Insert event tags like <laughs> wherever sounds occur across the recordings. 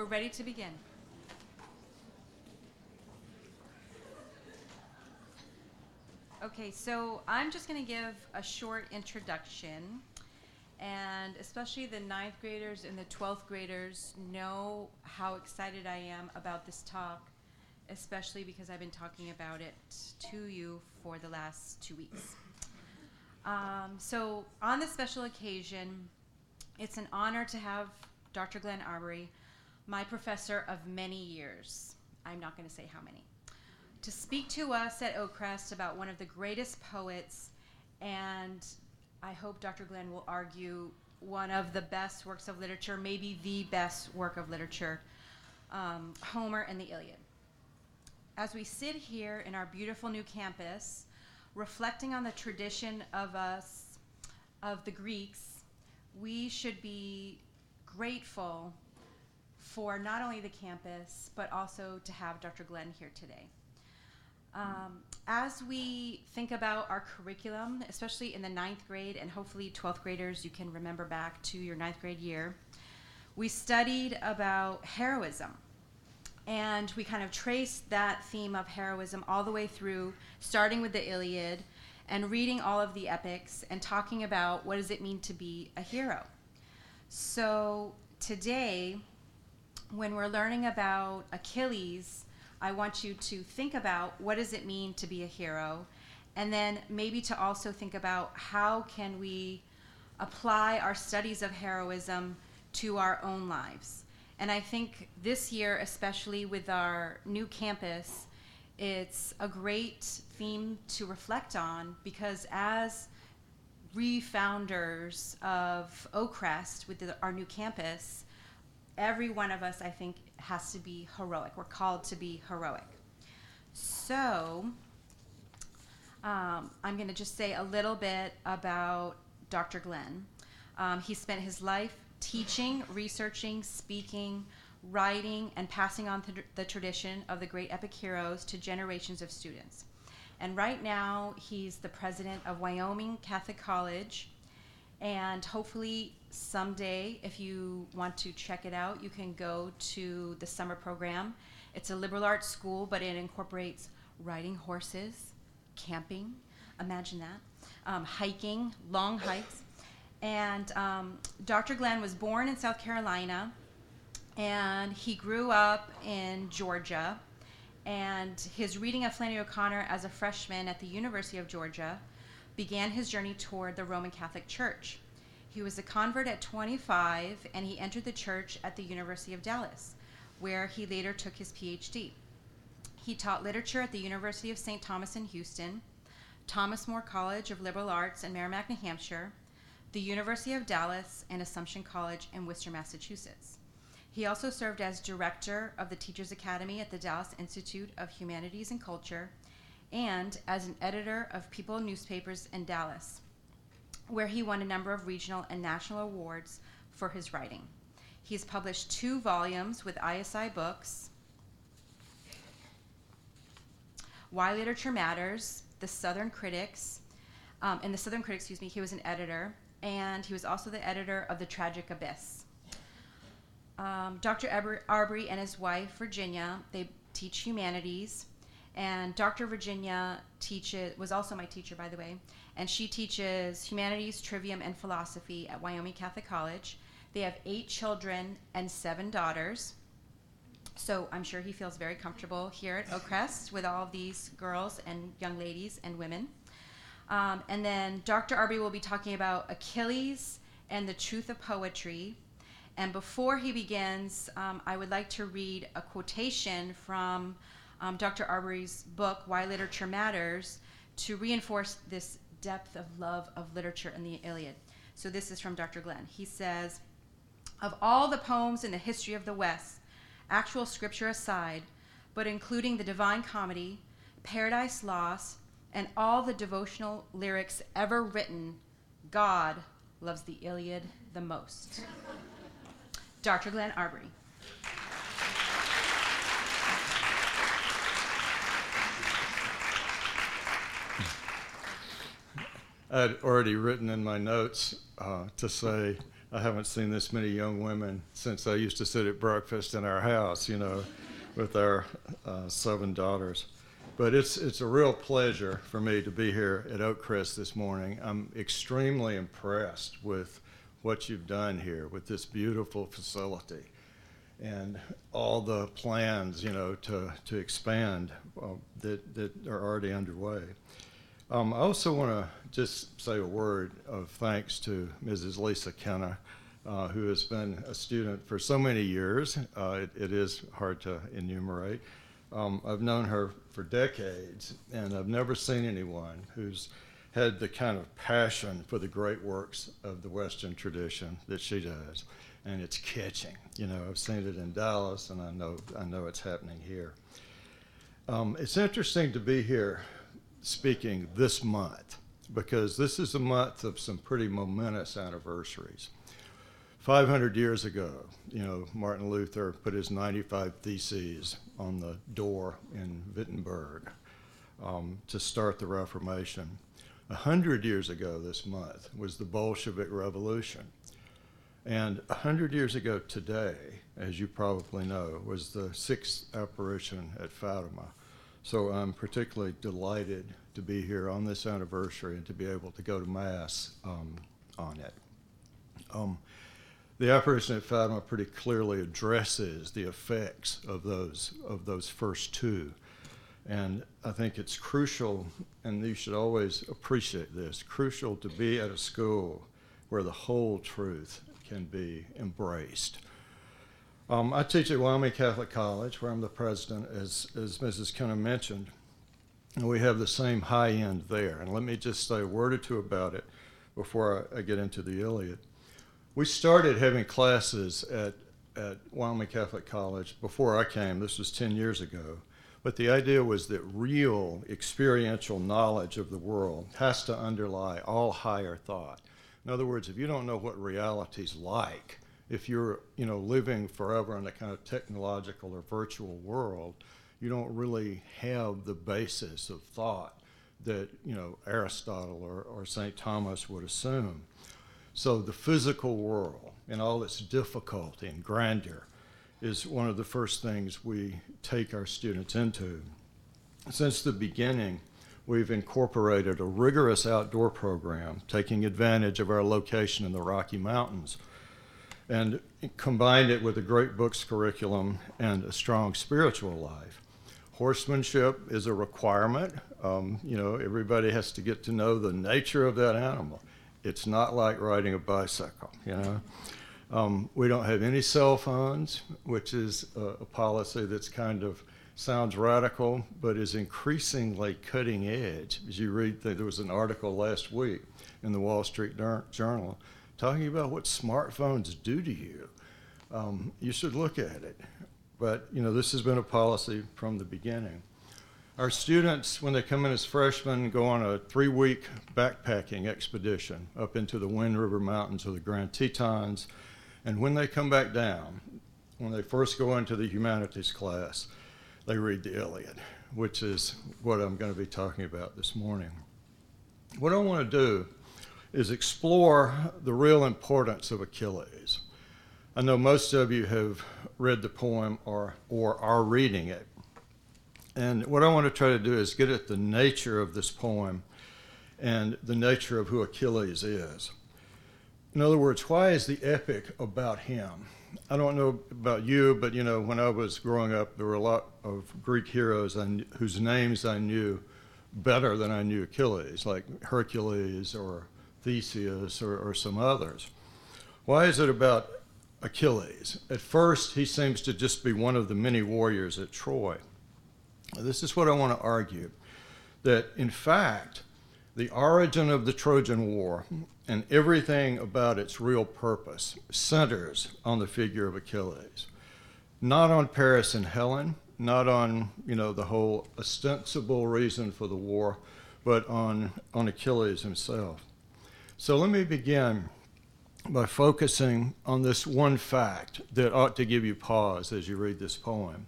we're ready to begin. Okay, so I'm just going to give a short introduction, and especially the ninth graders and the 12th graders know how excited I am about this talk, especially because I've been talking about it to you for the last two weeks. Um, so, on this special occasion, it's an honor to have Dr. Glenn Arbery, my professor of many years. I'm not going to say how many to speak to us at Oakcrest about one of the greatest poets, and I hope Dr. Glenn will argue one of the best works of literature, maybe the best work of literature, um, Homer and the Iliad. As we sit here in our beautiful new campus, reflecting on the tradition of us, of the Greeks, we should be grateful for not only the campus, but also to have Dr. Glenn here today. Um, as we think about our curriculum, especially in the ninth grade, and hopefully 12th graders, you can remember back to your ninth grade year, we studied about heroism. And we kind of traced that theme of heroism all the way through, starting with the Iliad and reading all of the epics and talking about what does it mean to be a hero. So today, when we're learning about Achilles, I want you to think about what does it mean to be a hero, and then maybe to also think about how can we apply our studies of heroism to our own lives. And I think this year, especially with our new campus, it's a great theme to reflect on because as refounders of Oakcrest with the, our new campus, every one of us, I think, has to be heroic. We're called to be heroic. So, um, I'm going to just say a little bit about Dr. Glenn. Um, he spent his life teaching, researching, speaking, writing, and passing on th- the tradition of the great epic heroes to generations of students. And right now, he's the president of Wyoming Catholic College. And hopefully, someday, if you want to check it out, you can go to the summer program. It's a liberal arts school, but it incorporates riding horses, camping, imagine that, um, hiking, long hikes. And um, Dr. Glenn was born in South Carolina, and he grew up in Georgia. And his reading of Flannery O'Connor as a freshman at the University of Georgia began his journey toward the Roman Catholic Church. He was a convert at 25 and he entered the church at the University of Dallas, where he later took his PhD. He taught literature at the University of St. Thomas in Houston, Thomas More College of Liberal Arts in Merrimack, New Hampshire, the University of Dallas, and Assumption College in Worcester, Massachusetts. He also served as director of the Teachers Academy at the Dallas Institute of Humanities and Culture and as an editor of People newspapers in Dallas where he won a number of regional and national awards for his writing. He's published two volumes with ISI Books Why Literature Matters, The Southern Critics. Um, in The Southern Critics, excuse me, he was an editor, and he was also the editor of The Tragic Abyss. Um, Dr. Arbery and his wife, Virginia, they teach humanities. And Dr. Virginia teaches was also my teacher, by the way and she teaches humanities, trivium, and philosophy at Wyoming Catholic College. They have eight children and seven daughters. So I'm sure he feels very comfortable here at Oakcrest with all of these girls and young ladies and women. Um, and then Dr. Arbery will be talking about Achilles and the truth of poetry. And before he begins, um, I would like to read a quotation from um, Dr. Arbery's book, Why Literature Matters, to reinforce this depth of love of literature in the Iliad. So this is from Dr. Glenn. He says, Of all the poems in the history of the West, actual scripture aside, but including the Divine Comedy, Paradise Lost, and all the devotional lyrics ever written, God loves the Iliad the most. <laughs> Dr. Glenn Arbery. I'd already written in my notes uh, to say I haven't seen this many young women since I used to sit at breakfast in our house, you know, with our uh, seven daughters. But it's, it's a real pleasure for me to be here at Oakcrest this morning. I'm extremely impressed with what you've done here with this beautiful facility and all the plans, you know, to, to expand uh, that, that are already underway. Um, I also want to just say a word of thanks to Mrs. Lisa Kenna, uh, who has been a student for so many years. Uh, it, it is hard to enumerate. Um, I've known her for decades, and I've never seen anyone who's had the kind of passion for the great works of the Western tradition that she does, and it's catching. You know, I've seen it in Dallas, and I know I know it's happening here. Um, it's interesting to be here speaking this month because this is a month of some pretty momentous anniversaries. 500 years ago, you know, Martin Luther put his 95 Theses on the door in Wittenberg um, to start the Reformation. A hundred years ago this month was the Bolshevik Revolution. And a hundred years ago today, as you probably know, was the sixth apparition at Fatima. So I'm particularly delighted to be here on this anniversary and to be able to go to Mass um, on it. Um, the apparition at Fatima pretty clearly addresses the effects of those of those first two, and I think it's crucial, and you should always appreciate this. Crucial to be at a school where the whole truth can be embraced. Um, I teach at Wyoming Catholic College, where I'm the president, as, as Mrs. Kenna mentioned, and we have the same high end there. And let me just say a word or two about it before I, I get into the Iliad. We started having classes at, at Wyoming Catholic College before I came. This was 10 years ago. But the idea was that real experiential knowledge of the world has to underlie all higher thought. In other words, if you don't know what reality's like, if you're you know living forever in a kind of technological or virtual world, you don't really have the basis of thought that you know Aristotle or, or St. Thomas would assume. So the physical world and all its difficulty and grandeur is one of the first things we take our students into. Since the beginning, we've incorporated a rigorous outdoor program, taking advantage of our location in the Rocky Mountains, and combined it with a great books curriculum and a strong spiritual life. Horsemanship is a requirement. Um, you know, everybody has to get to know the nature of that animal. It's not like riding a bicycle, you know. Um, we don't have any cell phones, which is a, a policy that's kind of sounds radical, but is increasingly cutting edge. As you read, there was an article last week in the Wall Street Journal talking about what smartphones do to you. Um, you should look at it. But you know, this has been a policy from the beginning. Our students, when they come in as freshmen, go on a three-week backpacking expedition up into the Wind River Mountains or the Grand Tetons. And when they come back down, when they first go into the humanities class, they read the Iliad, which is what I'm going to be talking about this morning. What I want to do is explore the real importance of Achilles. I know most of you have read the poem or, or are reading it. And what I want to try to do is get at the nature of this poem and the nature of who Achilles is. In other words, why is the epic about him? I don't know about you, but you know, when I was growing up, there were a lot of Greek heroes whose names I knew better than I knew Achilles, like Hercules or Theseus or, or some others. Why is it about Achilles? At first, he seems to just be one of the many warriors at Troy. This is what I want to argue that, in fact, the origin of the Trojan War and everything about its real purpose centers on the figure of Achilles, not on Paris and Helen, not on you know the whole ostensible reason for the war, but on on Achilles himself. So let me begin by focusing on this one fact that ought to give you pause as you read this poem,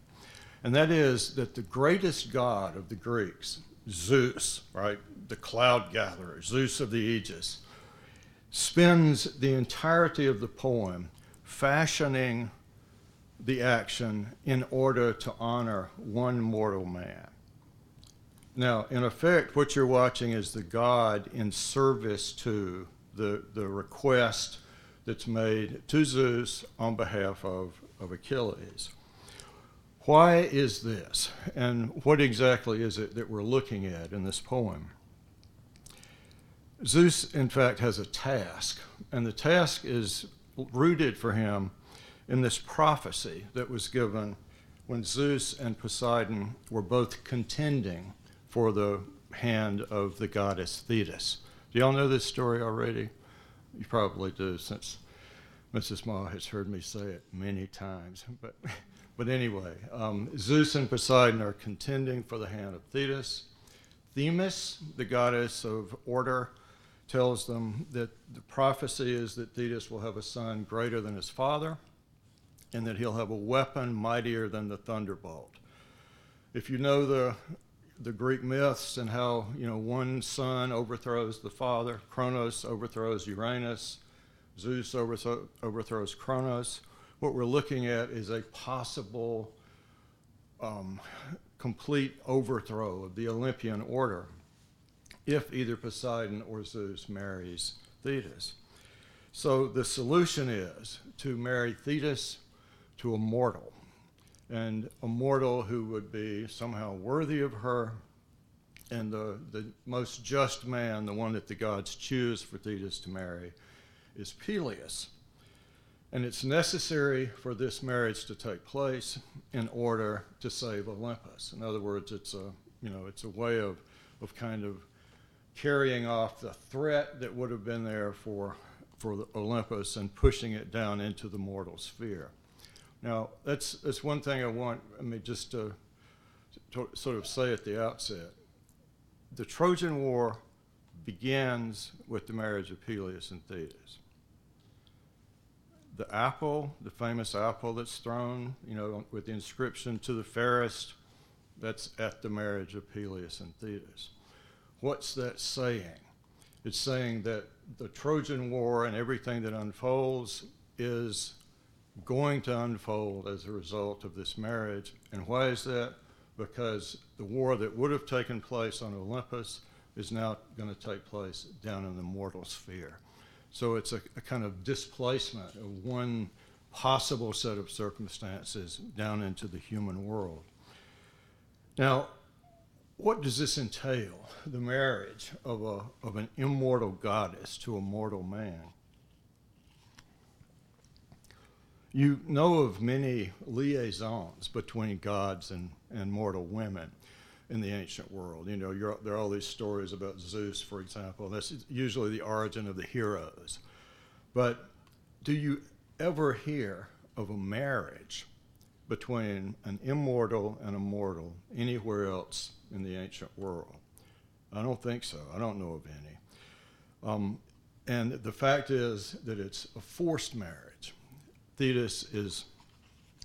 and that is that the greatest god of the Greeks, Zeus, right, the cloud gatherer, Zeus of the Aegis spends the entirety of the poem fashioning the action in order to honor one mortal man. Now, in effect, what you're watching is the God in service to the, the request that's made to Zeus on behalf of, of Achilles. Why is this? And what exactly is it that we're looking at in this poem? Zeus, in fact, has a task, and the task is rooted for him in this prophecy that was given when Zeus and Poseidon were both contending for the hand of the goddess Thetis. Do y'all know this story already? You probably do, since Mrs. Ma has heard me say it many times. But, <laughs> but anyway, um, Zeus and Poseidon are contending for the hand of Thetis. Themis, the goddess of order, tells them that the prophecy is that Thetis will have a son greater than his father and that he'll have a weapon mightier than the thunderbolt. If you know the the Greek myths and how you know one son overthrows the father, Kronos overthrows Uranus, Zeus overthrow, overthrows Kronos. What we're looking at is a possible um, complete overthrow of the Olympian order if either Poseidon or Zeus marries Thetis. So the solution is to marry Thetis to a mortal, and a mortal who would be somehow worthy of her, and the, the most just man, the one that the gods choose for Thetis to marry, is Peleus. And it's necessary for this marriage to take place in order to save Olympus. In other words, it's a, you know, it's a way of, of kind of carrying off the threat that would have been there for, for Olympus and pushing it down into the mortal sphere. Now, that's, that's one thing I want, I mean, just to, to sort of say at the outset. The Trojan War begins with the marriage of Peleus and Thetis. The apple, the famous apple that's thrown, you know, with the inscription to the fairest, that's at the marriage of Peleus and Thetis. What's that saying? It's saying that the Trojan War and everything that unfolds is going to unfold as a result of this marriage. And why is that? Because the war that would have taken place on Olympus is now going to take place down in the mortal sphere. So it's a, a kind of displacement of one possible set of circumstances down into the human world. Now, what does this entail? The marriage of, a, of an immortal goddess to a mortal man. You know of many liaisons between gods and, and mortal women in the ancient world. You know, there are all these stories about Zeus, for example. That's usually the origin of the heroes. But do you ever hear of a marriage between an immortal and a mortal anywhere else in the ancient world? I don't think so. I don't know of any. Um, and the fact is that it's a forced marriage. Thetis is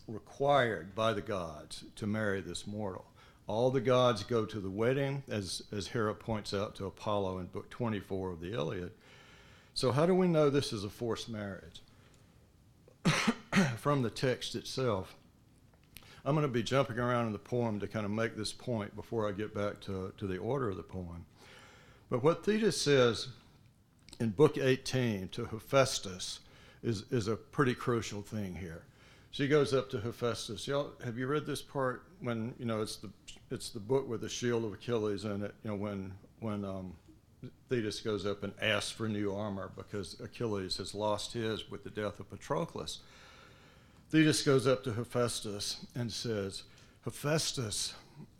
required by the gods to marry this mortal. All the gods go to the wedding, as, as Hera points out to Apollo in book 24 of the Iliad. So, how do we know this is a forced marriage? <coughs> From the text itself. I'm going to be jumping around in the poem to kind of make this point before I get back to, to the order of the poem. But what Thetis says in Book 18 to Hephaestus is, is a pretty crucial thing here. She goes up to Hephaestus. Y'all, have you read this part when you know it's the it's the book with the shield of Achilles in it? You know when when um, Thetis goes up and asks for new armor because Achilles has lost his with the death of Patroclus. Thetis goes up to Hephaestus and says, Hephaestus,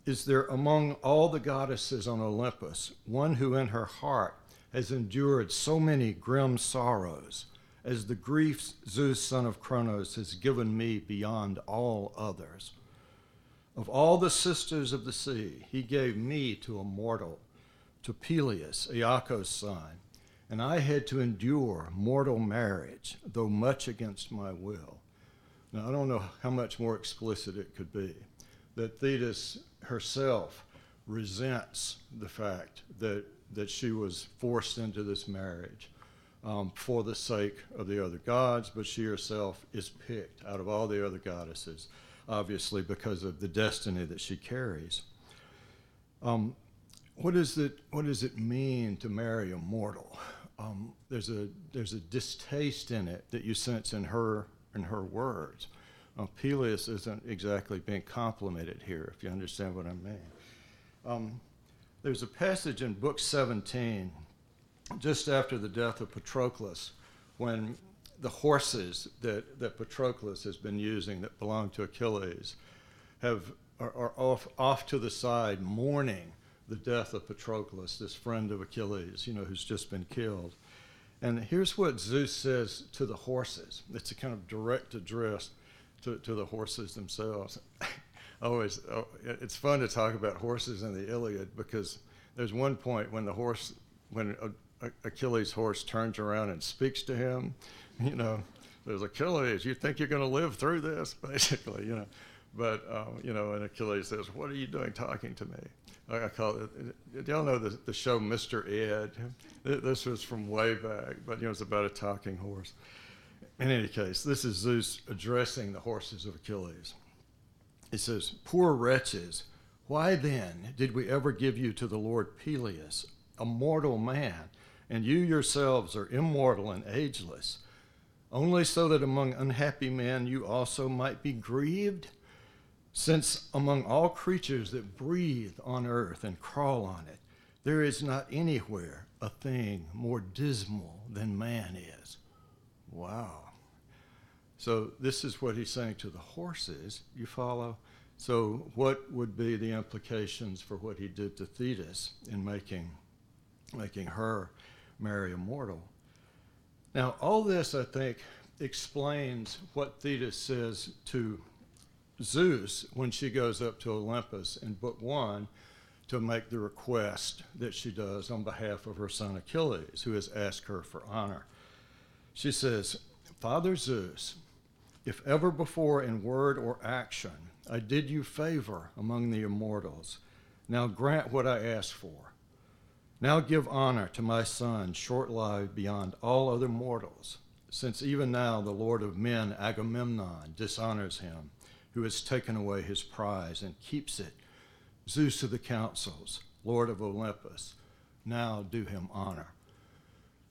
is there among all the goddesses on Olympus one who in her heart has endured so many grim sorrows as the griefs Zeus, son of Cronos, has given me beyond all others? Of all the sisters of the sea, he gave me to a mortal, to Peleus, Aeacus' son, and I had to endure mortal marriage, though much against my will. Now, I don't know how much more explicit it could be that Thetis herself resents the fact that, that she was forced into this marriage. Um, for the sake of the other gods, but she herself is picked out of all the other goddesses, obviously because of the destiny that she carries. Um, what, is it, what does it mean to marry a mortal? Um, there's, a, there's a distaste in it that you sense in her, in her words. Uh, Peleus isn't exactly being complimented here, if you understand what I mean. Um, there's a passage in Book 17 just after the death of Patroclus, when the horses that, that Patroclus has been using that belong to Achilles have, are, are off, off to the side mourning the death of Patroclus, this friend of Achilles, you know, who's just been killed. And here's what Zeus says to the horses. It's a kind of direct address to, to the horses themselves. <laughs> Oh, Always, oh, it's fun to talk about horses in the Iliad because there's one point when the horse, when uh, Achilles' horse turns around and speaks to him. You know, there's Achilles. You think you're going to live through this, <laughs> basically. You know, but um, you know, and Achilles says, "What are you doing talking to me?" I call it. Y'all know the, the show Mr. Ed? This was from way back, but you know, it's about a talking horse. In any case, this is Zeus addressing the horses of Achilles. He says, "Poor wretches." Why then did we ever give you to the Lord Peleus, a mortal man, and you yourselves are immortal and ageless, only so that among unhappy men you also might be grieved? Since among all creatures that breathe on earth and crawl on it, there is not anywhere a thing more dismal than man is. Wow. So, this is what he's saying to the horses. You follow? So, what would be the implications for what he did to Thetis in making, making her marry a mortal. Now, all this, I think, explains what Thetis says to Zeus when she goes up to Olympus in Book One to make the request that she does on behalf of her son Achilles, who has asked her for honor. She says, Father Zeus, if ever before in word or action I did you favor among the immortals, now grant what I ask for now give honor to my son, short lived beyond all other mortals, since even now the Lord of men, Agamemnon, dishonors him, who has taken away his prize and keeps it. Zeus of the councils, Lord of Olympus, now do him honor.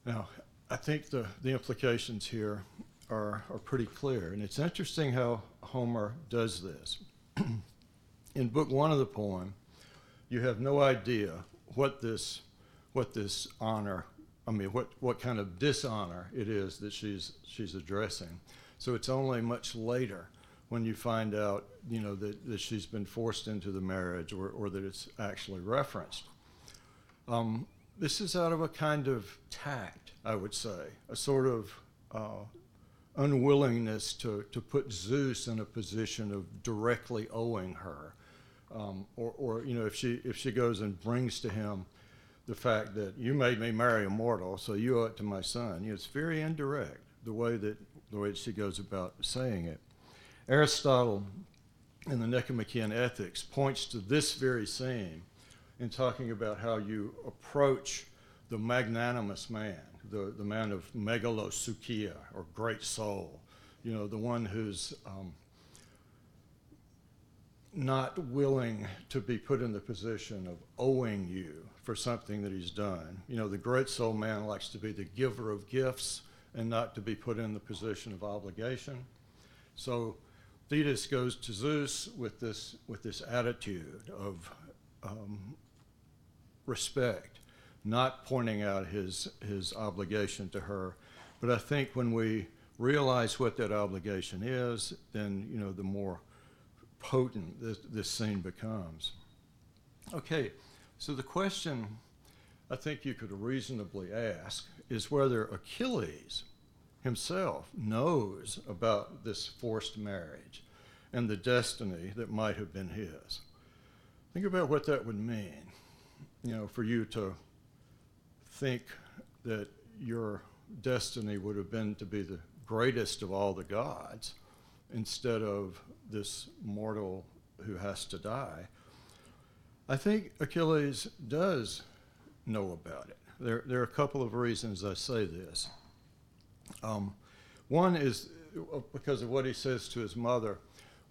Now, I think the, the implications here are, are pretty clear, and it's interesting how Homer does this. <clears throat> In book one of the poem, you have no idea what this what this honor, I mean, what, what kind of dishonor it is that she's, she's addressing. So it's only much later when you find out, you know, that, that she's been forced into the marriage or, or that it's actually referenced. Um, this is out of a kind of tact, I would say, a sort of uh, unwillingness to, to put Zeus in a position of directly owing her. Um, or, or, you know, if she, if she goes and brings to him the fact that you made me marry a mortal, so you owe it to my son. It's very indirect the way that the way she goes about saying it. Aristotle, in the Nicomachean Ethics, points to this very scene in talking about how you approach the magnanimous man, the, the man of megalopsychia, or great soul, you know, the one who's um, not willing to be put in the position of owing you for something that he's done. You know, the great soul man likes to be the giver of gifts and not to be put in the position of obligation. So Thetis goes to Zeus with this, with this attitude of um, respect, not pointing out his, his obligation to her. But I think when we realize what that obligation is, then, you know, the more potent this, this scene becomes. Okay, so the question I think you could reasonably ask is whether Achilles himself knows about this forced marriage and the destiny that might have been his. Think about what that would mean, you know, for you to think that your destiny would have been to be the greatest of all the gods instead of this mortal who has to die. I think Achilles does know about it. There, there are a couple of reasons I say this. Um, one is uh, because of what he says to his mother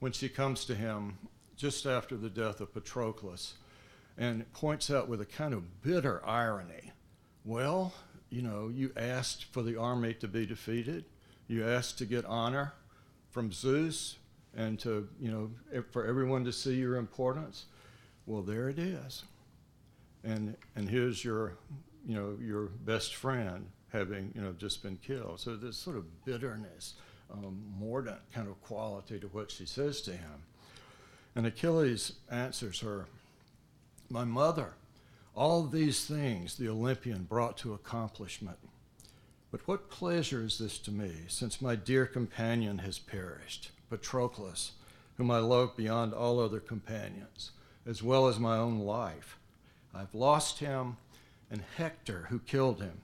when she comes to him just after the death of Patroclus and points out with a kind of bitter irony well, you know, you asked for the army to be defeated, you asked to get honor from Zeus and to, you know, for everyone to see your importance. Well, there it is. And, and here's your, you know, your best friend having, you know, just been killed. So there's sort of bitterness, um, mordant kind of quality to what she says to him. And Achilles answers her, My mother, all these things the Olympian brought to accomplishment. But what pleasure is this to me, since my dear companion has perished, Patroclus, whom I love beyond all other companions, as well as my own life? I've lost him, and Hector, who killed him,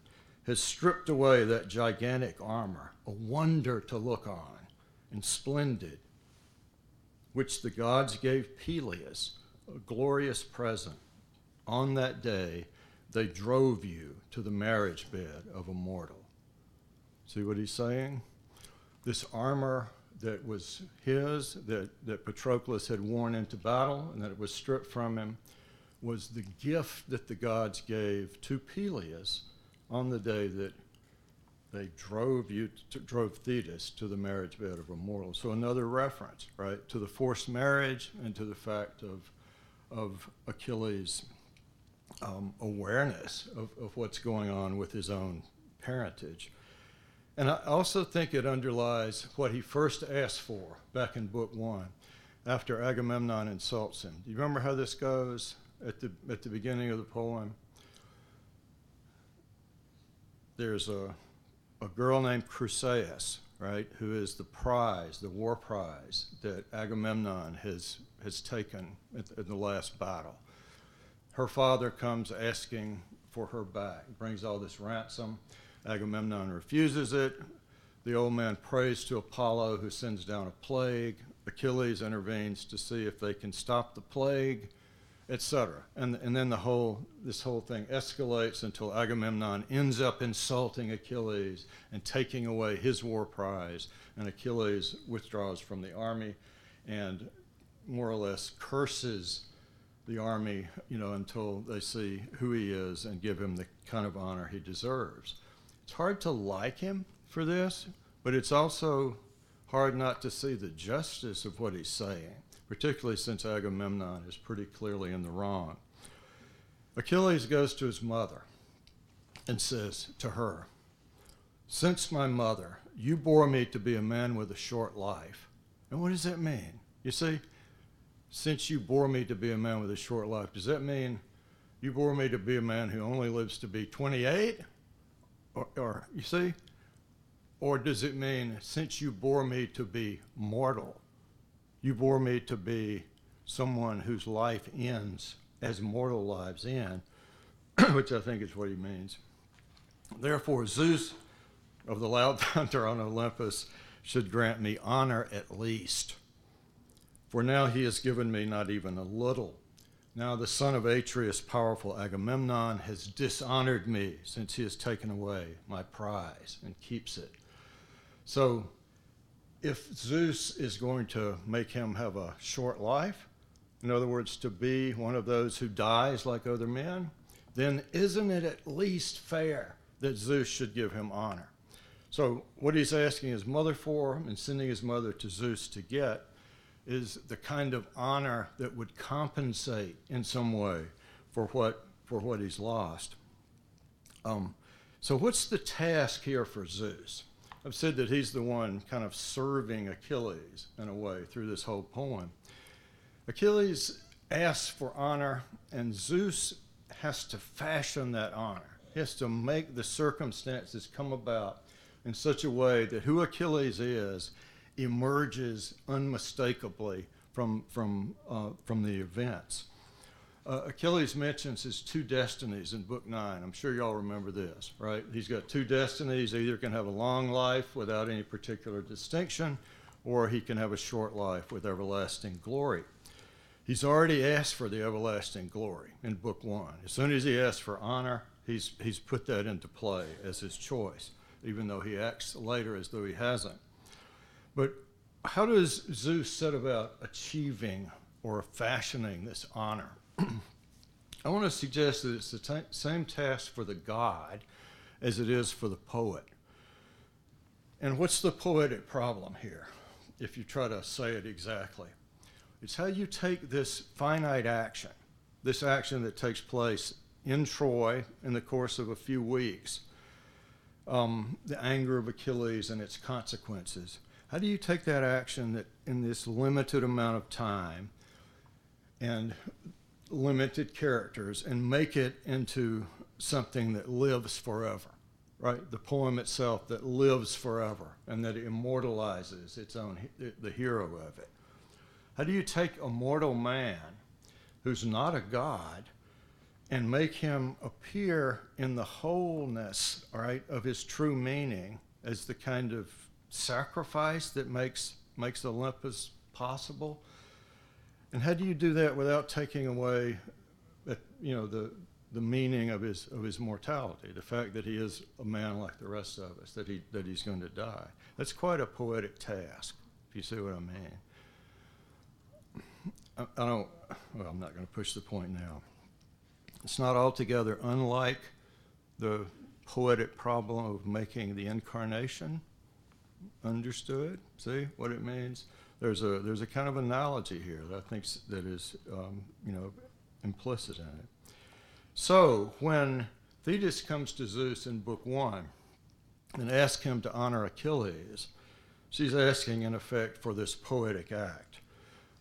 has stripped away that gigantic armor, a wonder to look on, and splendid, which the gods gave Peleus, a glorious present. On that day, they drove you to the marriage bed of a mortal. See what he's saying? This armor that was his, that, that Patroclus had worn into battle, and that it was stripped from him, was the gift that the gods gave to Peleus on the day that they drove you to, drove Thetis to the marriage bed of a mortal. So another reference, right, to the forced marriage and to the fact of of Achilles' um, awareness of, of what's going on with his own parentage. And I also think it underlies what he first asked for back in book one after Agamemnon insults him. Do you remember how this goes at the, at the beginning of the poem? there's a, a girl named Chryseis, right, who is the prize, the war prize that Agamemnon has, has taken in the last battle. Her father comes asking for her back, brings all this ransom. Agamemnon refuses it. The old man prays to Apollo, who sends down a plague. Achilles intervenes to see if they can stop the plague etc. And, and then the whole, this whole thing escalates until Agamemnon ends up insulting Achilles and taking away his war prize. And Achilles withdraws from the army and more or less curses the army, you know, until they see who he is and give him the kind of honor he deserves. It's hard to like him for this, but it's also hard not to see the justice of what he's saying particularly since Agamemnon is pretty clearly in the wrong. Achilles goes to his mother and says to her, Since my mother, you bore me to be a man with a short life. And what does that mean? You see, since you bore me to be a man with a short life, does that mean you bore me to be a man who only lives to be 28? Or, or you see? Or does it mean since you bore me to be mortal, you bore me to be someone whose life ends as mortal lives end, <clears throat> which I think is what he means. Therefore, Zeus of the loud <laughs> thunder on Olympus should grant me honor at least. For now he has given me not even a little. Now the son of Atreus, powerful Agamemnon, has dishonored me since he has taken away my prize and keeps it. So if Zeus is going to make him have a short life, in other words, to be one of those who dies like other men, then isn't it at least fair that Zeus should give him honor? So, what he's asking his mother for and sending his mother to Zeus to get is the kind of honor that would compensate in some way for what, for what he's lost. Um, so, what's the task here for Zeus? I've said that he's the one kind of serving Achilles in a way through this whole poem. Achilles asks for honor, and Zeus has to fashion that honor. He has to make the circumstances come about in such a way that who Achilles is emerges unmistakably from, from, uh, from the events. Uh, Achilles mentions his two destinies in Book 9. I'm sure y'all remember this, right? He's got two destinies. Either can have a long life without any particular distinction, or he can have a short life with everlasting glory. He's already asked for the everlasting glory in Book 1. As soon as he asks for honor, he's, he's put that into play as his choice. even though he acts later as though he hasn't. But how does Zeus set about achieving or fashioning this honor? <clears throat> I want to suggest that it's the t- same task for the god as it is for the poet. And what's the poetic problem here, if you try to say it exactly? It's how you take this finite action, this action that takes place in Troy in the course of a few weeks, um, the anger of Achilles and its consequences. How do you take that action that in this limited amount of time and limited characters and make it into something that lives forever? right? The poem itself that lives forever and that immortalizes its own, the hero of it. How do you take a mortal man who's not a god and make him appear in the wholeness, right, of his true meaning as the kind of sacrifice that makes, makes Olympus possible? And how do you do that without taking away, uh, you know, the, the meaning of his of his mortality, the fact that he is a man like the rest of us, that he that he's going to die. That's quite a poetic task, if you see what I mean. I, I don't. Well, I'm not going to push the point now. It's not altogether unlike the poetic problem of making the incarnation understood. See what it means? There's a there's a kind of analogy here that I think that is um, you know implicit in it. So when Thetis comes to Zeus in Book One and asks him to honor Achilles, she's asking, in effect, for this poetic act.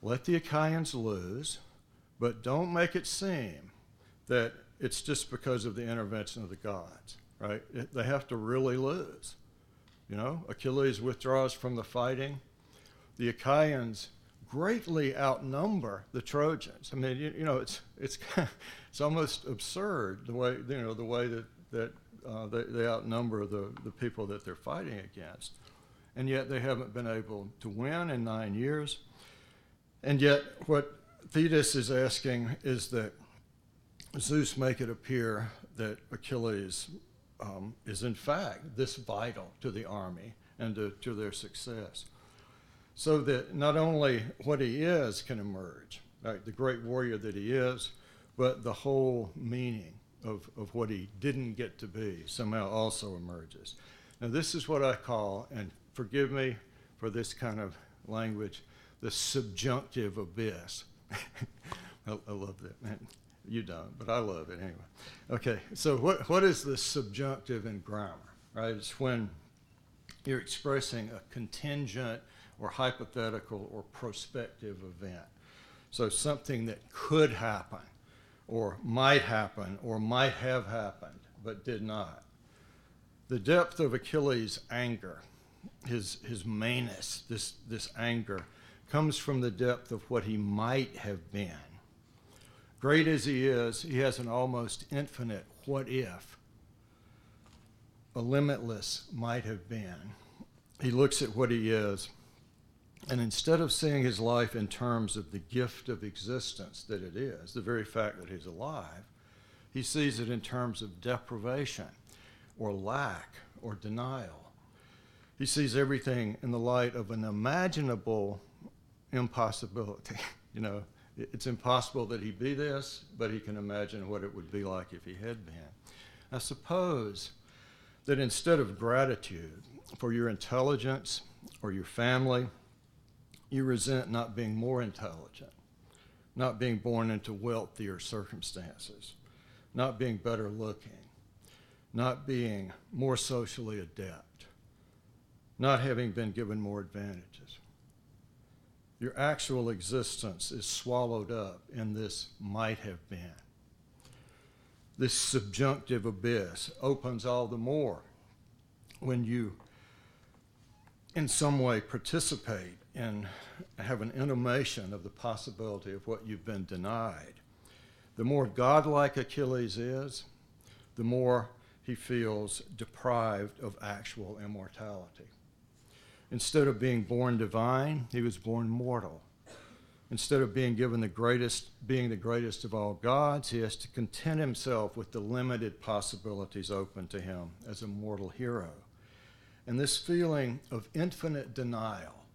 Let the Achaeans lose, but don't make it seem that it's just because of the intervention of the gods, right? It, they have to really lose. You know, Achilles withdraws from the fighting. The Achaeans greatly outnumber the Trojans. I mean, you, you know, it's it's <laughs> it's almost absurd the way you know the way that that uh, they, they outnumber the the people that they're fighting against, and yet they haven't been able to win in nine years. And yet, what Thetis is asking is that Zeus make it appear that Achilles um, is in fact this vital to the army and to, to their success so that not only what he is can emerge, right, the great warrior that he is, but the whole meaning of, of what he didn't get to be somehow also emerges. Now, this is what I call, and forgive me for this kind of language, the subjunctive abyss. <laughs> I, I, love that, man. You don't, but I love it anyway. Okay, so what, what is the subjunctive in grammar, right? It's when you're expressing a contingent or hypothetical or prospective event. So something that could happen or might happen or might have happened but did not. The depth of Achilles' anger, his, his meanness, this, this anger, comes from the depth of what he might have been. Great as he is, he has an almost infinite what if, a limitless might have been. He looks at what he is and instead of seeing his life in terms of the gift of existence that it is, the very fact that he's alive, he sees it in terms of deprivation or lack or denial. He sees everything in the light of an imaginable impossibility. <laughs> you know, it's impossible that he be this, but he can imagine what it would be like if he had been. I suppose that instead of gratitude for your intelligence or your family, you resent not being more intelligent, not being born into wealthier circumstances, not being better looking, not being more socially adept, not having been given more advantages. Your actual existence is swallowed up in this might have been. This subjunctive abyss opens all the more when you, in some way, participate and have an intimation of the possibility of what you've been denied. The more godlike Achilles is, the more he feels deprived of actual immortality. Instead of being born divine, he was born mortal. Instead of being given the greatest, being the greatest of all gods, he has to content himself with the limited possibilities open to him as a mortal hero. And this feeling of infinite denial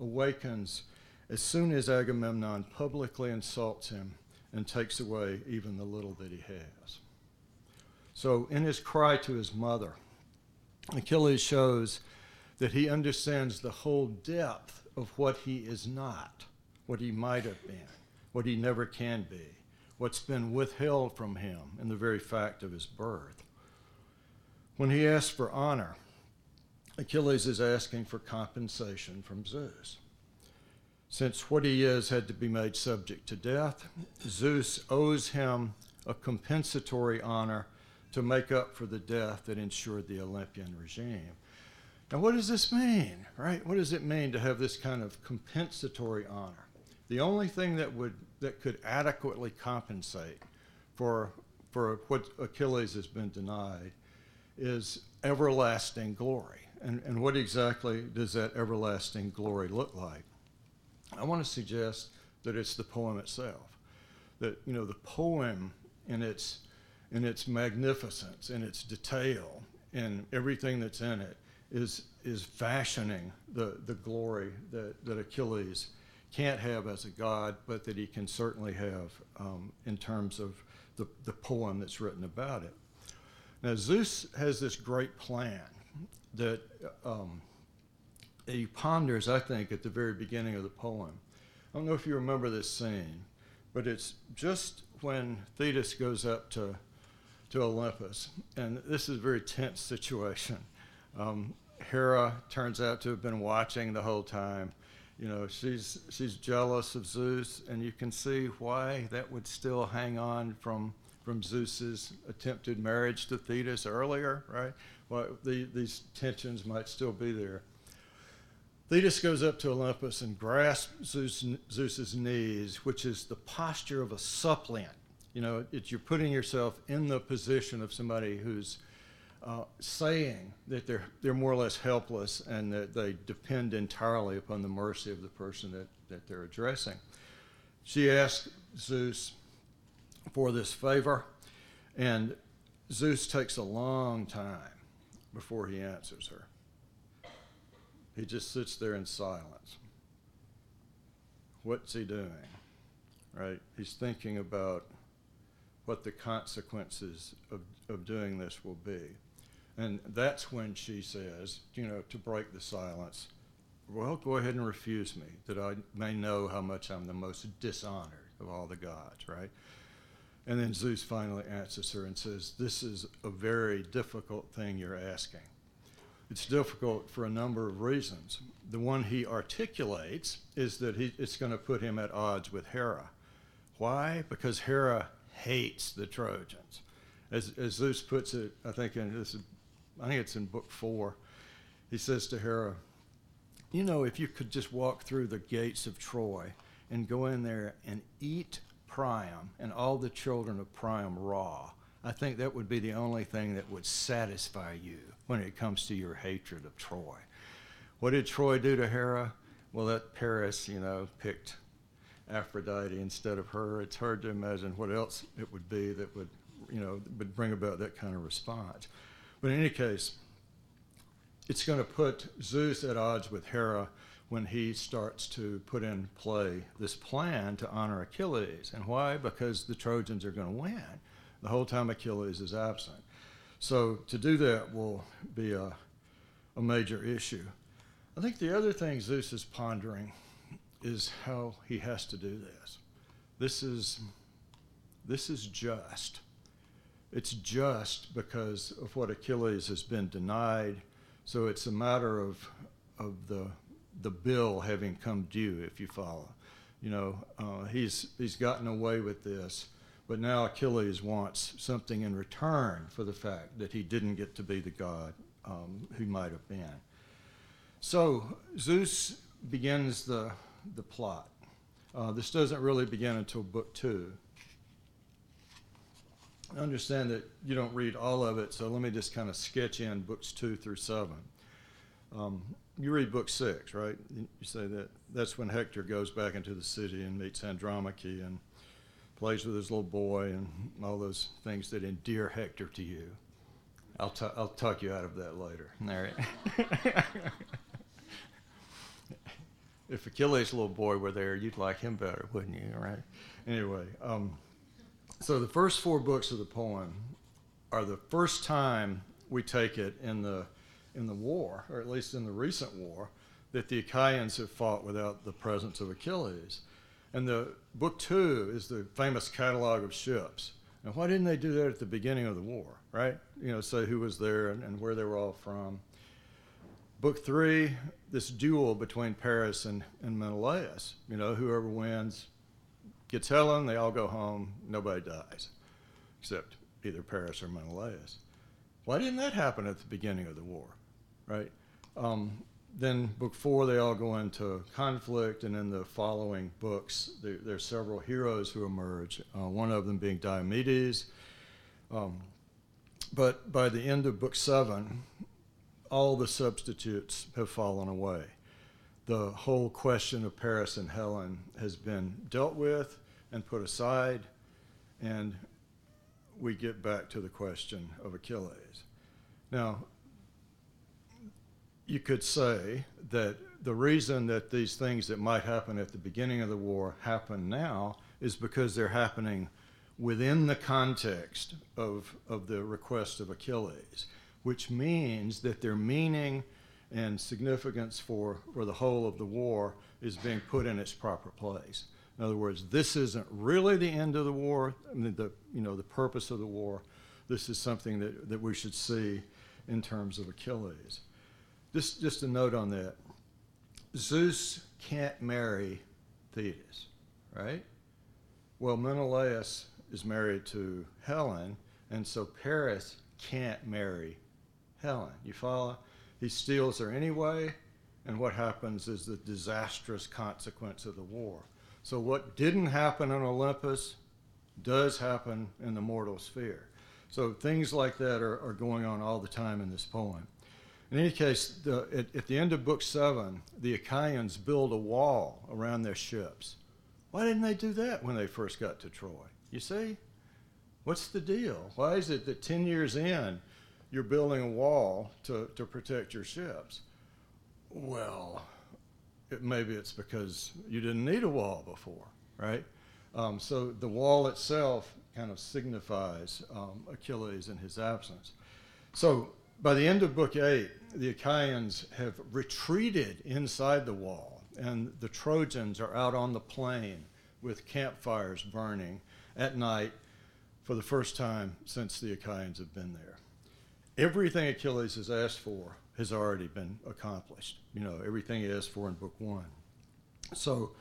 awakens as soon as Agamemnon publicly insults him and takes away even the little that he has. So, in his cry to his mother, Achilles shows that he understands the whole depth of what he is not, what he might have been, what he never can be, what's been withheld from him in the very fact of his birth. When he asks for honor, Achilles is asking for compensation from Zeus. Since what he is had to be made subject to death, Zeus owes him a compensatory honor to make up for the death that ensured the Olympian regime. Now, what does this mean, right? What does it mean to have this kind of compensatory honor? The only thing that would that could adequately compensate for for what Achilles has been denied is everlasting glory. And, and what exactly does that everlasting glory look like? I want to suggest that it's the poem itself. That, you know, the poem in its, in its magnificence, in its detail, in everything that's in it, is, is fashioning the, the glory that, that Achilles can't have as a god, but that he can certainly have um, in terms of the, the poem that's written about it. Now, Zeus has this great plan that um, he ponders, I think, at the very beginning of the poem. I don't know if you remember this scene, but it's just when Thetis goes up to, to Olympus, and this is a very tense situation. Um, Hera turns out to have been watching the whole time. You know, she's she's jealous of Zeus, and you can see why that would still hang on from from Zeus's attempted marriage to Thetis earlier, right? Well, the, these tensions might still be there. Thetis goes up to Olympus and grasps Zeus, Zeus's knees, which is the posture of a suppliant. You know, you're putting yourself in the position of somebody who's uh, saying that they're, they're more or less helpless and that they depend entirely upon the mercy of the person that, that they're addressing. She asks Zeus for this favor, and Zeus takes a long time before he answers her. He just sits there in silence. What's he doing? Right? He's thinking about what the consequences of, of doing this will be. And that's when she says, you know, to break the silence, well, go ahead and refuse me, that I may know how much I'm the most dishonored of all the gods, right? And then Zeus finally answers her and says, This is a very difficult thing you're asking. It's difficult for a number of reasons. The one he articulates is that he, it's going to put him at odds with Hera. Why? Because Hera hates the Trojans. As, as Zeus puts it, I think in this, I think it's in book four. He says to Hera, "You know, if you could just walk through the gates of Troy and go in there and eat Priam and all the children of Priam raw, I think that would be the only thing that would satisfy you when it comes to your hatred of Troy. What did Troy do to Hera? Well, that Paris, you know, picked Aphrodite instead of her. It's hard to imagine what else it would be that would, you know, would bring about that kind of response. But in any case, it's going to put Zeus at odds with Hera when he starts to put in play this plan to honor Achilles. And why? Because the Trojans are going to win the whole time Achilles is absent. So to do that will be a, a major issue. I think the other thing Zeus is pondering is how he has to do this. This is this is just. It's just because of what Achilles has been denied. So it's a matter of of the the bill having come due, if you follow. You know, uh, he's he's gotten away with this, but now Achilles wants something in return for the fact that he didn't get to be the god um, he might have been. So Zeus begins the the plot. Uh, this doesn't really begin until book two. I understand that you don't read all of it, so let me just kind of sketch in books two through seven. Um, you read book six, right? You say that that's when Hector goes back into the city and meets Andromache and plays with his little boy and all those things that endear Hector to you. I'll, t- I'll talk you out of that later. All right. <laughs> if Achilles' little boy were there, you'd like him better, wouldn't you? Right? Anyway, um, so the first four books of the poem are the first time we take it in the in the war, or at least in the recent war, that the Achaeans have fought without the presence of Achilles. And the book two is the famous catalog of ships. And why didn't they do that at the beginning of the war, right? You know, say who was there and, and where they were all from. Book three, this duel between Paris and, and Menelaus. You know, whoever wins gets Helen, they all go home, nobody dies, except either Paris or Menelaus. Why didn't that happen at the beginning of the war, right? Um, then book four, they all go into conflict, and in the following books, there, there are several heroes who emerge. Uh, one of them being Diomedes. Um, but by the end of book seven, all the substitutes have fallen away. The whole question of Paris and Helen has been dealt with and put aside, and we get back to the question of Achilles. Now, you could say that the reason that these things that might happen at the beginning of the war happen now is because they're happening within the context of, of the request of Achilles, which means that their meaning and significance for, for the whole of the war is being put in its proper place. In other words, this isn't really the end of the war, I mean, the, you know, the purpose of the war. This is something that, that we should see in terms of Achilles. Just, just a note on that. Zeus can't marry Thetis, right? Well, Menelaus is married to Helen, and so Paris can't marry Helen. You follow? He steals her anyway, and what happens is the disastrous consequence of the war. So, what didn't happen on Olympus does happen in the mortal sphere. So, things like that are, are going on all the time in this poem. In any case, the, at, at, the end of Book 7, the Achaeans build a wall around their ships. Why didn't they do that when they first got to Troy? You see? What's the deal? Why is it that 10 years in, you're building a wall to, to protect your ships? Well, it, maybe it's because you didn't need a wall before, right? Um, so the wall itself kind of signifies um, Achilles in his absence. So by the end of Book 8, the Achaeans have retreated inside the wall, and the Trojans are out on the plain with campfires burning at night for the first time since the Achaeans have been there. Everything Achilles has asked for has already been accomplished. You know, everything he asked for in Book 1. So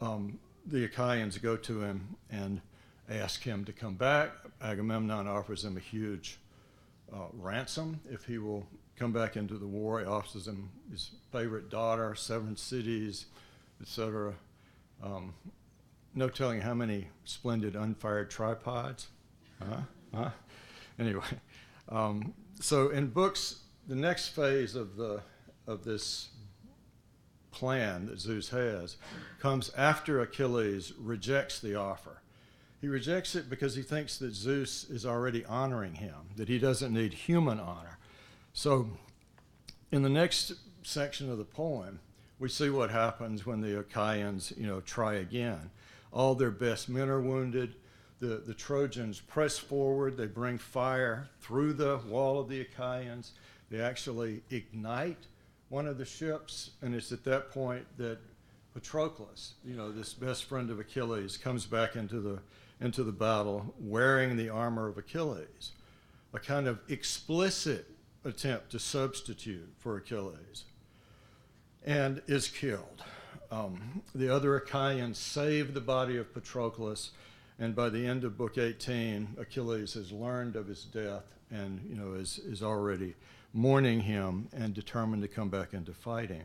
um, the Achaeans go to him and ask him to come back. Agamemnon offers him a huge uh, ransom if he will come back into the war. He offers him his favorite daughter, seven cities, etc. Um, no telling how many splendid unfired tripods. Huh? Huh? Anyway, um, so in books, the next phase of the of this plan that Zeus has comes after Achilles rejects the offer. He rejects it because he thinks that Zeus is already honoring him, that he doesn't need human honor. So, in the next section of the poem, we see what happens when the Achaeans, you know, try again. All their best men are wounded. The, the Trojans press forward. They bring fire through the wall of the Achaeans. They actually ignite one of the ships, and it's at that point that Patroclus, you know, this best friend of Achilles, comes back into the into the battle wearing the armor of Achilles, a kind of explicit attempt to substitute for Achilles, and is killed. Um, the other Achaeans save the body of Patroclus, and by the end of Book 18, Achilles has learned of his death and you know is, is already mourning him and determined to come back into fighting.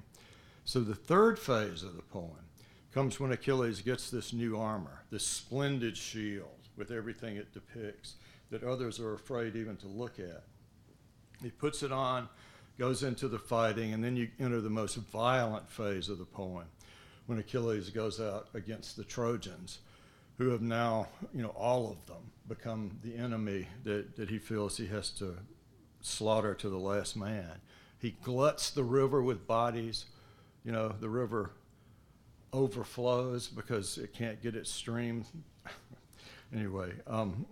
So the third phase of the poem comes when Achilles gets this new armor, this splendid shield with everything it depicts that others are afraid even to look at. He puts it on, goes into the fighting, and then you enter the most violent phase of the poem when Achilles goes out against the Trojans, who have now, you know, all of them become the enemy that, that he feels he has to slaughter to the last man. He gluts the river with bodies. You know, the river overflows because it can't get its stream. <laughs> anyway, um,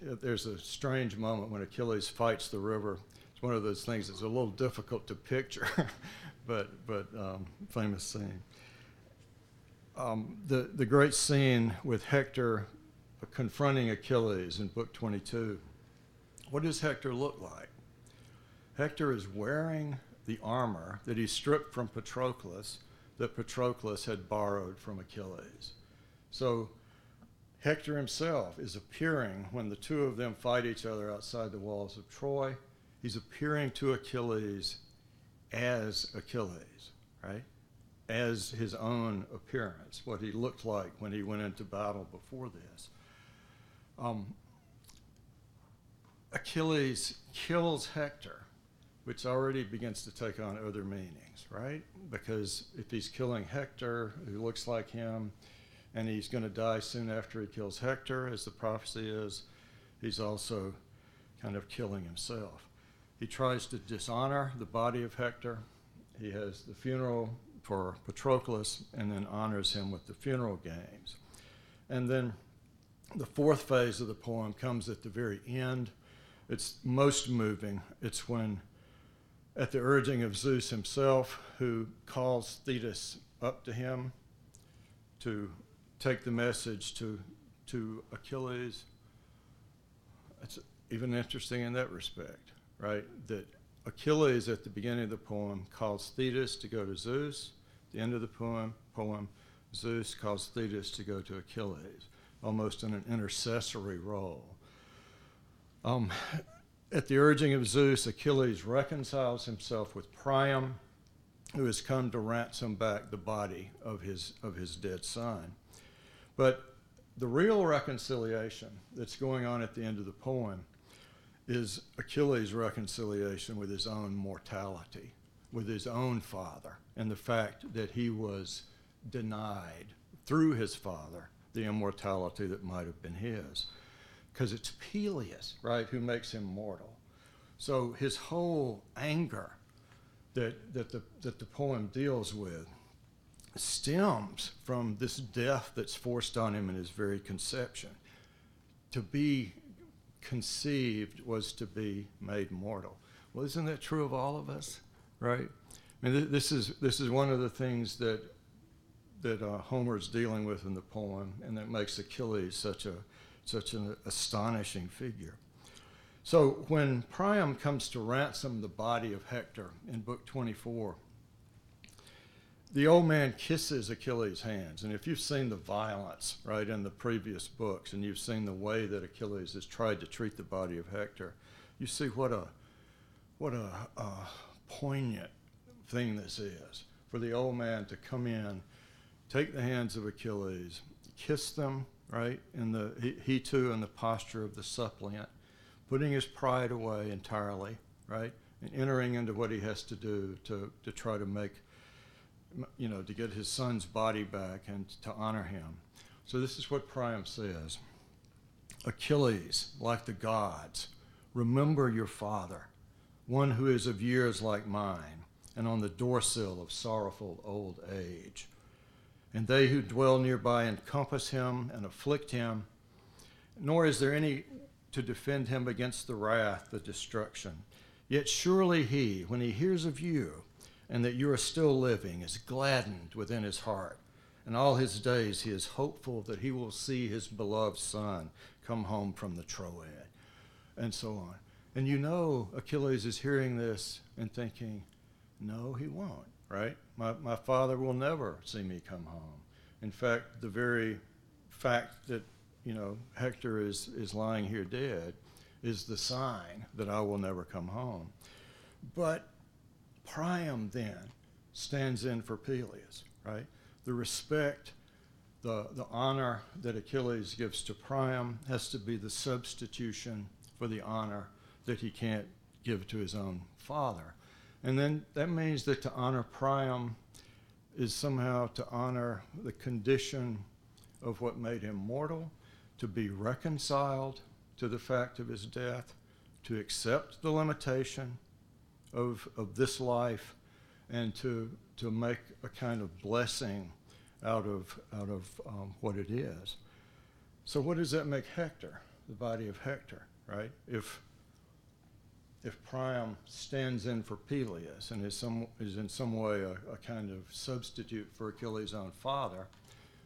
there's a strange moment when Achilles fights the river. It's one of those things that's a little difficult to picture, <laughs> but but um, famous scene. Um, the the great scene with Hector confronting Achilles in Book 22. What does Hector look like? Hector is wearing the armor that he stripped from Patroclus that Patroclus had borrowed from Achilles. So Hector himself is appearing when the two of them fight each other outside the walls of Troy. He's appearing to Achilles as Achilles, right? As his own appearance, what he looked like when he went into battle before this. Um, Achilles kills Hector, which already begins to take on other meanings, right? Because if he's killing Hector, who looks like him, and he's going to die soon after he kills Hector, as the prophecy is, he's also kind of killing himself. He tries to dishonor the body of Hector. He has the funeral for Patroclus and then honors him with the funeral games. And then the fourth phase of the poem comes at the very end. It's most moving. It's when, at the urging of Zeus himself, who calls Thetis up to him to take the message to, to Achilles. It's even interesting in that respect, right? That Achilles, at the beginning of the poem, calls Thetis to go to Zeus. The end of the poem, poem Zeus calls Thetis to go to Achilles, almost in an intercessory role. Um, at the urging of Zeus, Achilles reconciles himself with Priam, who has come to ransom back the body of his, of his dead son. But the real reconciliation that's going on at the end of the poem is Achilles' reconciliation with his own mortality, with his own father, and the fact that he was denied through his father the immortality that might have been his. Because it's Peleus, right, who makes him mortal. So his whole anger that, that, the, that the poem deals with stems from this death that's forced on him in his very conception. To be conceived was to be made mortal. Well, isn't that true of all of us, right? I mean, this is this is one of the things that that uh, Homer is dealing with in the poem, and that makes Achilles such a such an astonishing figure. So when Priam comes to ransom the body of Hector in Book 24, the old man kisses Achilles' hands. And if you've seen the violence, right, in the previous books, and you've seen the way that Achilles has tried to treat the body of Hector, you see what a what a, a poignant thing this is for the old man to come in, take the hands of Achilles, kiss them, right, in the he, he too in the posture of the suppliant, putting his pride away entirely, right, and entering into what he has to do to to try to make you know, to get his son's body back and to honor him. So this is what Priam says Achilles, like the gods, remember your father, one who is of years like mine, and on the doorsill of sorrowful old age. And they who dwell nearby encompass him and afflict him, nor is there any to defend him against the wrath, the destruction. Yet surely he, when he hears of you, and that you are still living is gladdened within his heart. And all his days he is hopeful that he will see his beloved son come home from the Troad, and so on. And you know Achilles is hearing this and thinking, no, he won't, right? My, my father will never see me come home. In fact, the very fact that, you know, Hector is, is lying here dead is the sign that I will never come home. But Priam then stands in for Peleus, right? The respect, the, the honor that Achilles gives to Priam has to be the substitution for the honor that he can't give to his own father. And then that means that to honor Priam is somehow to honor the condition of what made him mortal, to be reconciled to the fact of his death, to accept the limitation of, of this life and to, to make a kind of blessing out of, out of um, what it is. So, what does that make Hector, the body of Hector, right? If, if Priam stands in for Peleus and is, some, is in some way a, a kind of substitute for Achilles' own father,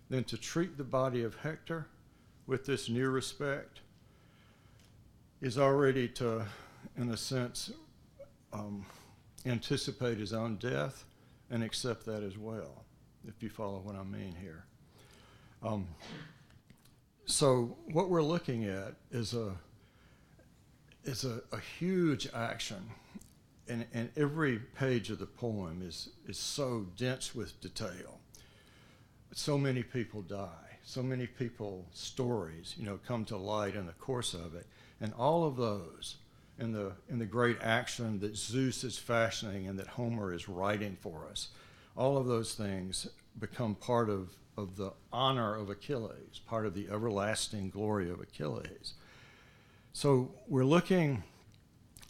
then to treat the body of Hector with this new respect is already to, in a sense, um, anticipate his own death and accept that as well, if you follow what I mean here. Um, so what we're looking at is a is a, a huge action, and, and every page of the poem is is so dense with detail. So many people die. So many people stories, you know, come to light in the course of it, and all of those in the in the great action that Zeus is fashioning and that Homer is writing for us, all of those things become part of of the honor of Achilles, part of the everlasting glory of Achilles. So we're looking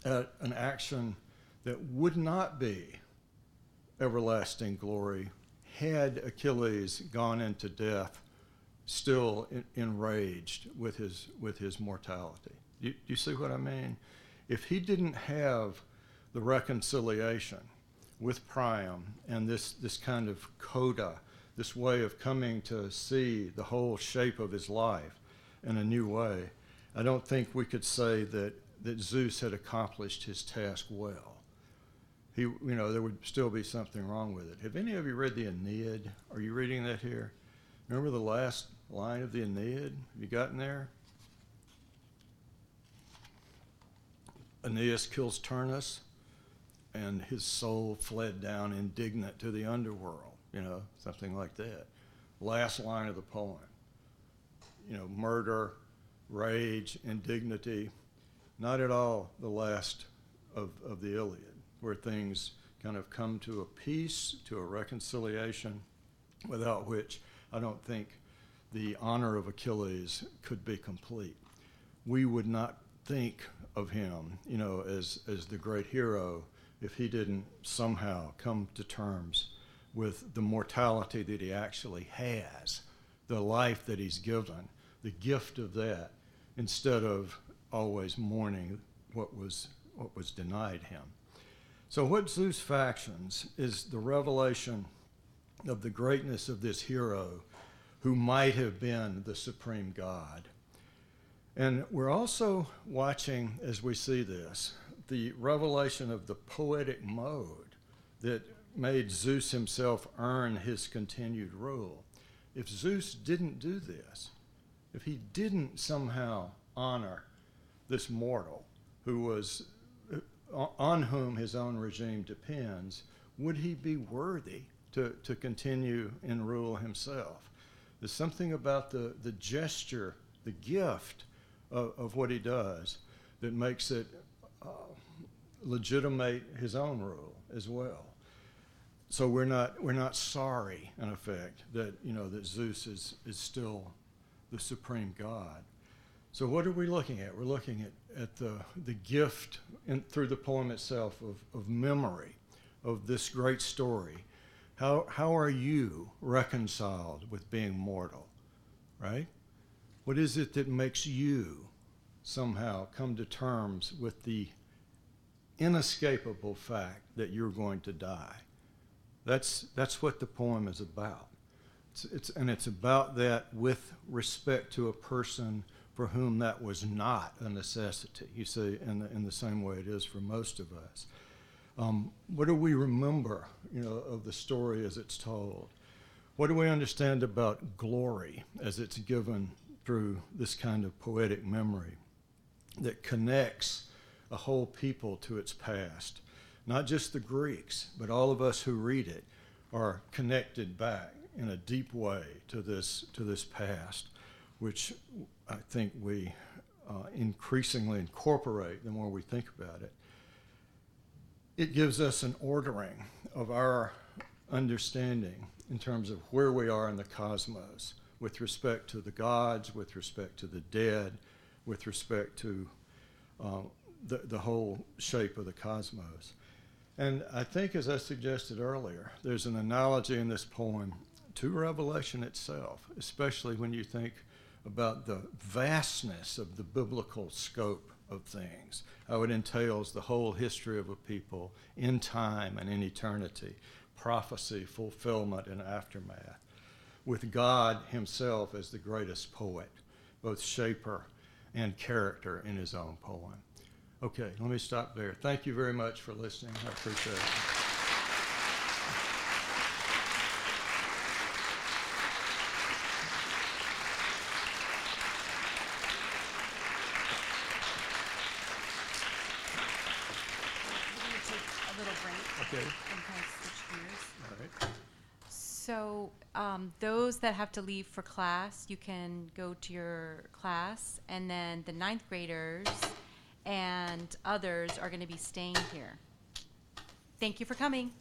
at an action that would not be everlasting glory had Achilles gone into death still enraged with his with his mortality. Do you, do you see what I mean? If he didn't have the reconciliation with Priam and this, this kind of coda this way of coming to see the whole shape of his life in a new way, I don't think we could say that, that Zeus had accomplished his task well. He, you know, there would still be something wrong with it. Have any of you read the Aeneid? Are you reading that here? Remember the last line of the Aeneid? Have you gotten there? Aeneas kills Turnus, and his soul fled down indignant to the underworld you know, something like that. Last line of the poem, you know, murder, rage, indignity, not at all the last of, of the Iliad, where things kind of come to a peace, to a reconciliation, without which I don't think the honor of Achilles could be complete. We would not think of him, you know, as, as the great hero if he didn't somehow come to terms with the mortality that he actually has, the life that he's given, the gift of that, instead of always mourning what was, what was denied him. So, what Zeus factions is the revelation of the greatness of this hero who might have been the supreme God. And we're also watching, as we see this, the revelation of the poetic mode that made Zeus himself earn his continued rule. If Zeus didn't do this, if he didn't somehow honor this mortal who was on whom his own regime depends, would he be worthy to, to continue in rule himself? There's something about the, the gesture, the gift of, of what he does that makes it uh, legitimate his own rule as well so we're not we're not sorry in effect that you know that Zeus is is still the supreme God. So what are we looking at? We're looking at, at the the gift in, through the poem itself of, of memory of this great story. How how are you reconciled with being mortal? Right? What is it that makes you somehow come to terms with the inescapable fact that you're going to die? That's, that's what the poem is about. It's, it's, and it's about that with respect to a person for whom that was not a necessity, you see, in the, in the same way it is for most of us. Um, what do we remember, you know, of the story as it's told? What do we understand about glory as it's given through this kind of poetic memory that connects a whole people to its past? not just the Greeks, but all of us who read it are connected back in a deep way to this, to this past, which I think we uh, increasingly incorporate the more we think about it. It gives us an ordering of our understanding in terms of where we are in the cosmos with respect to the gods, with respect to the dead, with respect to uh, the, the whole shape of the cosmos. And I think, as I suggested earlier, there's an analogy in this poem to Revelation itself, especially when you think about the vastness of the biblical scope of things, how it entails the whole history of a people in time and in eternity, prophecy, fulfillment, and aftermath, with God Himself as the greatest poet, both shaper and character in His own poem. Okay, let me stop there. Thank you very much for listening. I appreciate it. We're gonna take a little break Okay, and kind of switch gears. all right. So, um, those that have to leave for class, you can go to your class, and then the ninth graders and others are gonna be staying here. Thank you for coming.